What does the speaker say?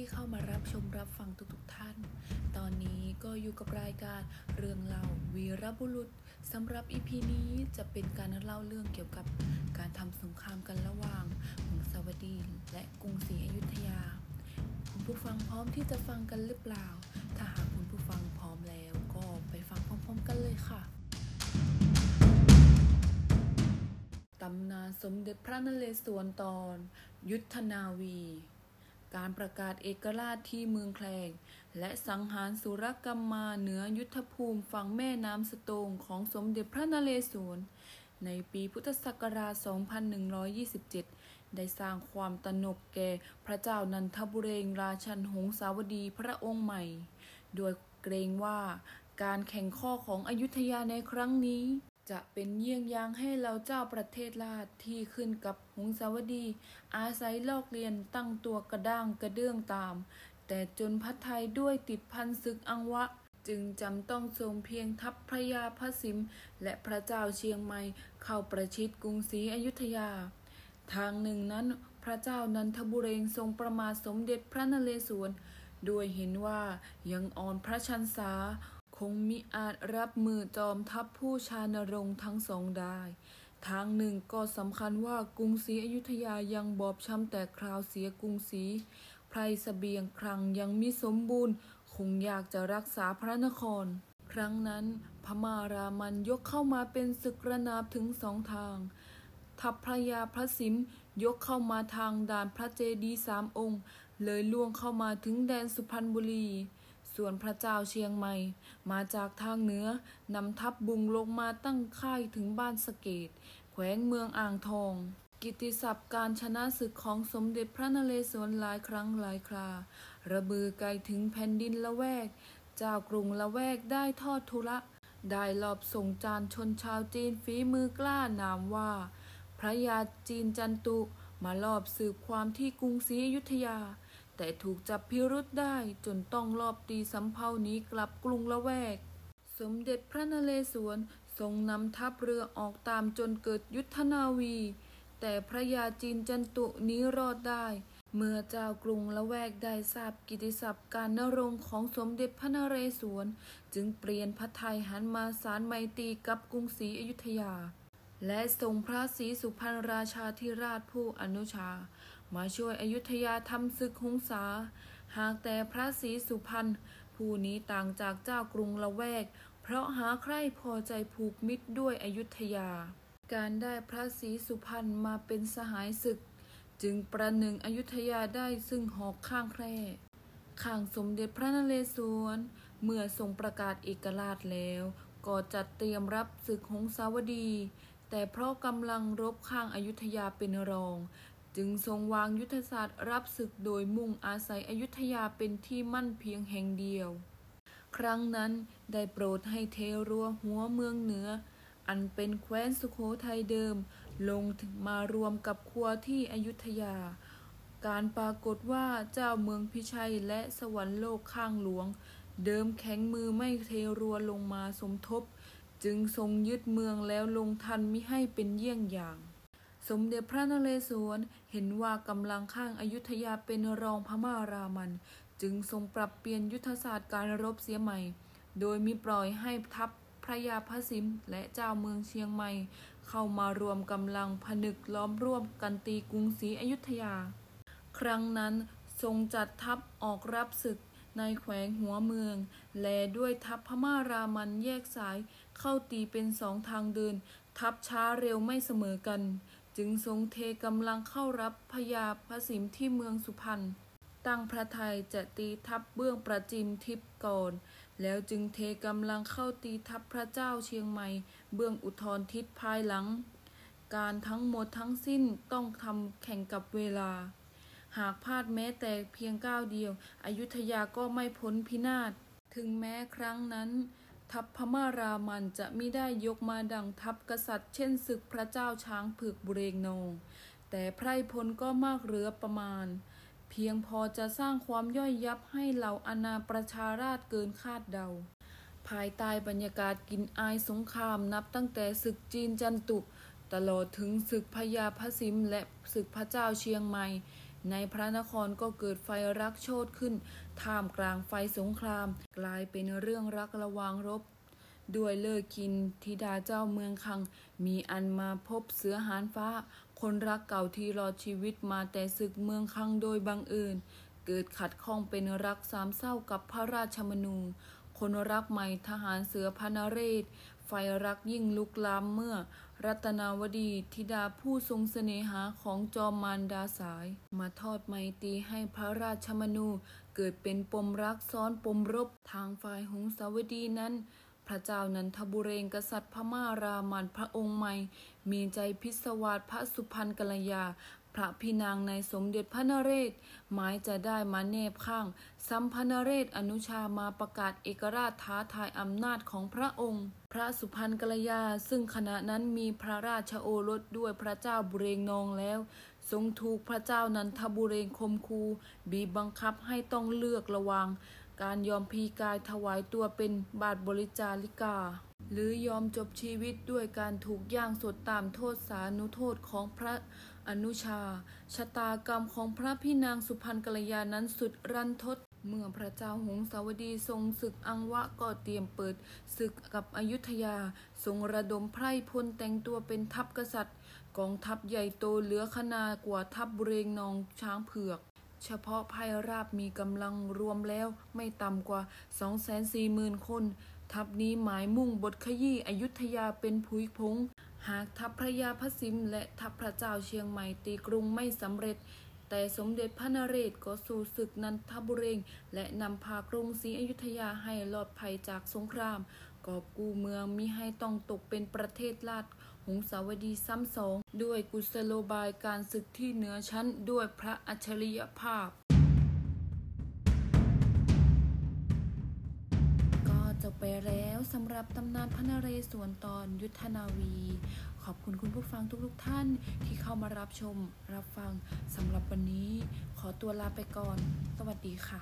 ที่เข้ามารับชมรับฟังทุกๆท่าน ตอนนี้ก็อยู่กับรายการเรื่องเล่าวีรบุรุษสำหรับอีพีนี้จะเป็นการเล่าเรื่องเกี่ยวกับการทำสงครามกันระหว่างหงสาวดีและกรุงศรีอยุธยา คุณผู้ฟังพร้อมที่จะฟังกันหรือเปล่า ถ้าหากคุณผู้ฟังพร้อมแล้วก็ไปฟังพร้อมๆ กันเลยค่ะตำนานสมเด็จพระนเรศวรตอน ยุทธนาวี การประกาศเอกราชที่เมืองแคลง และสังหารสุรกรรมมาเหนือยุทธภูมิฝั่งแม่น้ำสโตงของสมเด็จพระนเรศวร ในปีพุทธศักราช 2127 ได้สร้างความตระหนกแก่พระเจ้านันทบุเรงราชันหงสาวดีพระองค์ใหม่ โดยเกรงว่าการแข่งข้อของอยุธยาในครั้งนี้ จะเป็นเยี่ยงอย่างให้เราเจ้าประเทศลาดที่ขึ้นกับหงสาวดี อาศัยลอกเลียนตั้งตัวกระด้างกระเดื่องตาม แต่จนพัดไทยด้วยติดพันศึกอังวะ จึงจำต้องทรงเพียงทัพพระยาพระสิม และพระเจ้าเชียงใหม่เข้าประชิดกรุงศรีอยุธยา ทางหนึ่งนั้นพระเจ้านันทบุเรงทรงประมาทสมเด็จพระนเรศวรด้วยเห็นว่ายังอ่อนพระชันษา คงมิอาจรับมือจอมทัพผู้ชานรงทั้งสองได้ ทางหนึ่งก็สำคัญว่ากรุงศรีอยุธยายังบอบช้ำแต่คราวเสียกรุงศรีไพรสเสบียงครังยังมิสมบูรณ์ คงอยากจะรักษาพระนคร ครั้งนั้นพม่ารามันยกเข้ามาเป็นศึกระนาบถึงสองทาง ทัพพระยาพระสิมยกเข้ามาทางด่านพระเจดีสามองค์ เลยล่วงเข้ามาถึงแดนสุพรรณบุรี ส่วนพระเจ้าเชียงใหม่ มาจากทางเหนือนำทัพบุงลงมาตั้งค่ายถึงบ้านสะเกตแขวงเมืองอ่างทอง กิตติศัพท์การชนะศึกของสมเด็จพระนเรศวรหลายครั้งหลายครา ระบือไกลถึงแผ่นดินละแวก เจ้ากรุงละแวกได้ทอดทุระ ได้ลอบส่งจานชนชาวจีนฝีมือกล้านามว่า พระยาจีนจันตุมาลอบสืบความที่กรุงศรีอยุธยา แต่ถูกจับพิรุษได้จนต้องลอบตีสำเภานี้กลับกรุงละแวก สมเด็จพระนเรศวรทรงนำทัพเรือออกตามจนเกิดยุทธนาวี แต่พระยาจีนจันตุนี้รอดได้ เมื่อเจ้ากรุงละแวกได้ทราบกิติศัพท์การนรงของสมเด็จพระนเรศวร จึงเปลี่ยนพระทัยหันมาสารไมตรีกับกรุงศรีอยุธยา และทรงพระศรีสุพรรณราชาธิราชผู้อนุชา มาช่วยอยุธยาทำศึกหงสา หากแต่พระศรีสุพรรณผู้นี้ต่างจากเจ้ากรุงละแวก เพราะหาใครพอใจผูกมิตรด้วยอยุธยา การได้พระศรีสุพรรณมาเป็นสหายศึก จึงประหนึ่งอยุธยาได้ซึ่งหอกข้างแคร่ข้างสมเด็จพระนเรศวร เมื่อทรงประกาศเอกราชแล้ว ก็จัดเตรียมรับศึกหงสาวดี แต่เพราะกำลังรบข้างอายุธยาเป็นรอง จึงทรงวางยุทธศาสตร์รับศึกโดยมุ่งอาศัยอยุธยาเป็นที่มั่นเพียงแห่งเดียว ครั้งนั้นได้โปรดให้เทรัวหัวเมืองเหนือ อันเป็นแคว้นสุโขทัยเดิม ลงมารวมกับครัวที่อยุธยา การปรากฏว่าเจ้าเมืองพิชัยและสวรรค์โลกข้างหลวง เดิมแข็งมือไม่เทรัวลงมาสมทบ จึงทรงยึดเมืองแล้วลงทันมิให้เป็นเยี่ยงอย่าง สมเด็จพระนเรศวรเห็นว่ากำลังข้างอายุธยาเป็นรองพม่ารามัน จึงทรงปรับเปลี่ยนยุทธศาสตร์การรบเสียใหม่ โดยมิปล่อยให้ทัพพระยาพระสิมและเจ้าเมืองเชียงใหม่ เข้ามารวมกำลังผนึกล้อมร่วมกันตีกรุงศรีอยุธยา ครั้งนั้นทรงจัดทัพออกรับศึก ในแขวงหัวเมือง และด้วยทัพพม่ารามันแยกสายเข้าตีเป็นสองทางเดิน ทัพช้าเร็วไม่เสมอกัน จึงทรงเทกำลังเข้ารับพญาพระสิมที่เมืองสุพรรณตั้งพระไทยจะตีทัพเบื้องประจิมทิพก่อน แล้วจึงเทกำลังเข้าตีทัพพระเจ้าเชียงใหม่ เบื้องอุทธรทิศภายหลัง การทั้งหมดทั้งสิ้นต้องทำแข่งกับเวลา หากพลาดแม้แต่เพียงก้าวเดียว อยุธยาก็ไม่พ้นพินาศ ถึงแม้ครั้งนั้น ทัพพม่ารามันจะไมิได้ยกมาดังทัพกษัตริย์ เช่นศึกพระเจ้าช้างผึกบุเรงนง แต่ไพรพลก็มากเหลือประมาณ เพียงพอจะสร้างความย่อยยับให้เหล่าอาณาประชาราชเกินคาดเดา ภายใต้บรรยากาศกินอายสงครามนับตั้งแต่ศึกจีนจันตุตลอดถึงศึกพญาพระสิมและศึกพระเจ้าเชียงใหม่ ในพระนครก็เกิดไฟรักโชนขึ้น ท่ามกลางไฟสงคราม กลายเป็นเรื่องรักระวางรบ ด้วยเลิกกินธิดาเจ้าเมืองคัง มีอันมาพบเสือหานฟ้า คนรักเก่าที่รอชีวิตมาแต่ศึกเมืองคังโดยบังเอิญเกิดขัดข้องเป็นรักสามเศร้ากับพระราชมนู คนรักใหม่ทหารเสือพนเรศ ไฟรักยิ่งลุกลามเมื่อ รัตนาวดีธิดาผู้ทรงเสน่หาของจอมมารดาสาย มาทอดไมตรีให้พระราชมนูเกิดเป็นปมรักซ้อนปมรบทางฝ่ายหงสาวดีนั้น พระเจ้านันทบุเรงกษัตริย์พม่ารามันพระองค์ใหม่ มีใจพิศวาสพระสุพรรณกัลยา พระพี่นางในสมเด็จพระนเรศหมายจะได้มาแนบข้างสัมพนเรศอนุชามาประกาศเอกราชท้าทายอำนาจของพระองค์ พระสุพรรณกัลยา ซึ่งขณะนั้นมีพระราชโอรสด้วยพระเจ้าบุเรงนองแล้ว ทรงถูกพระเจ้านันทบุเรงคมคูบีบบังคับให้ต้องเลือกระว่างการยอมพีกายถวายตัวเป็นบาทบริจาริกา หรือยอมจบชีวิตด้วยการถูกย่างสดตามโทษสานุโทษของพระอนุชา ชะตากรรมของพระพี่นางสุพรรณกัลยานั้นสุดรันทด เมื่อพระเจ้าหงสาวดีทรงศึกอังวะก็เตรียมเปิดศึกกับอยุธยา ทรงระดมไพร่พลแต่งตัวเป็นทัพกษัตริย์ กองทัพใหญ่โตเหลือขนากว่าทัพบุเรงนองช้างเผือกเฉพาะไพร่ราบมีกำลังรวมแล้วไม่ต่ำกว่า 240,000 คน ทัพนี้หมายมุ่งบทขยี้อยุธยาเป็นผุยพง หากทัพพระยาพระสิมและทัพพระเจ้าเชียงใหม่ตีกรุงไม่สำเร็จ แต่สมเด็จพระนเรศก็สู่ศึกนันทบุเรงและนำพากรุงศรีอยุธยาให้รอดภัยจากสงคราม กอบกู้เมืองมิให้ต้องตกเป็นประเทศลาดหงสาวดีซ้ำสอง ด้วยกุศโลบายการศึกที่เหนือชั้นด้วยพระอัจฉริยภาพำหรับตำนานพระนเรศวรตอนยุทธนาวี ขอบคุณคุณผู้ฟังทุกๆท่านที่เข้ามารับชม รับฟังสำหรับวันนี้ ขอตัวลาไปก่อน สวัสดีค่ะ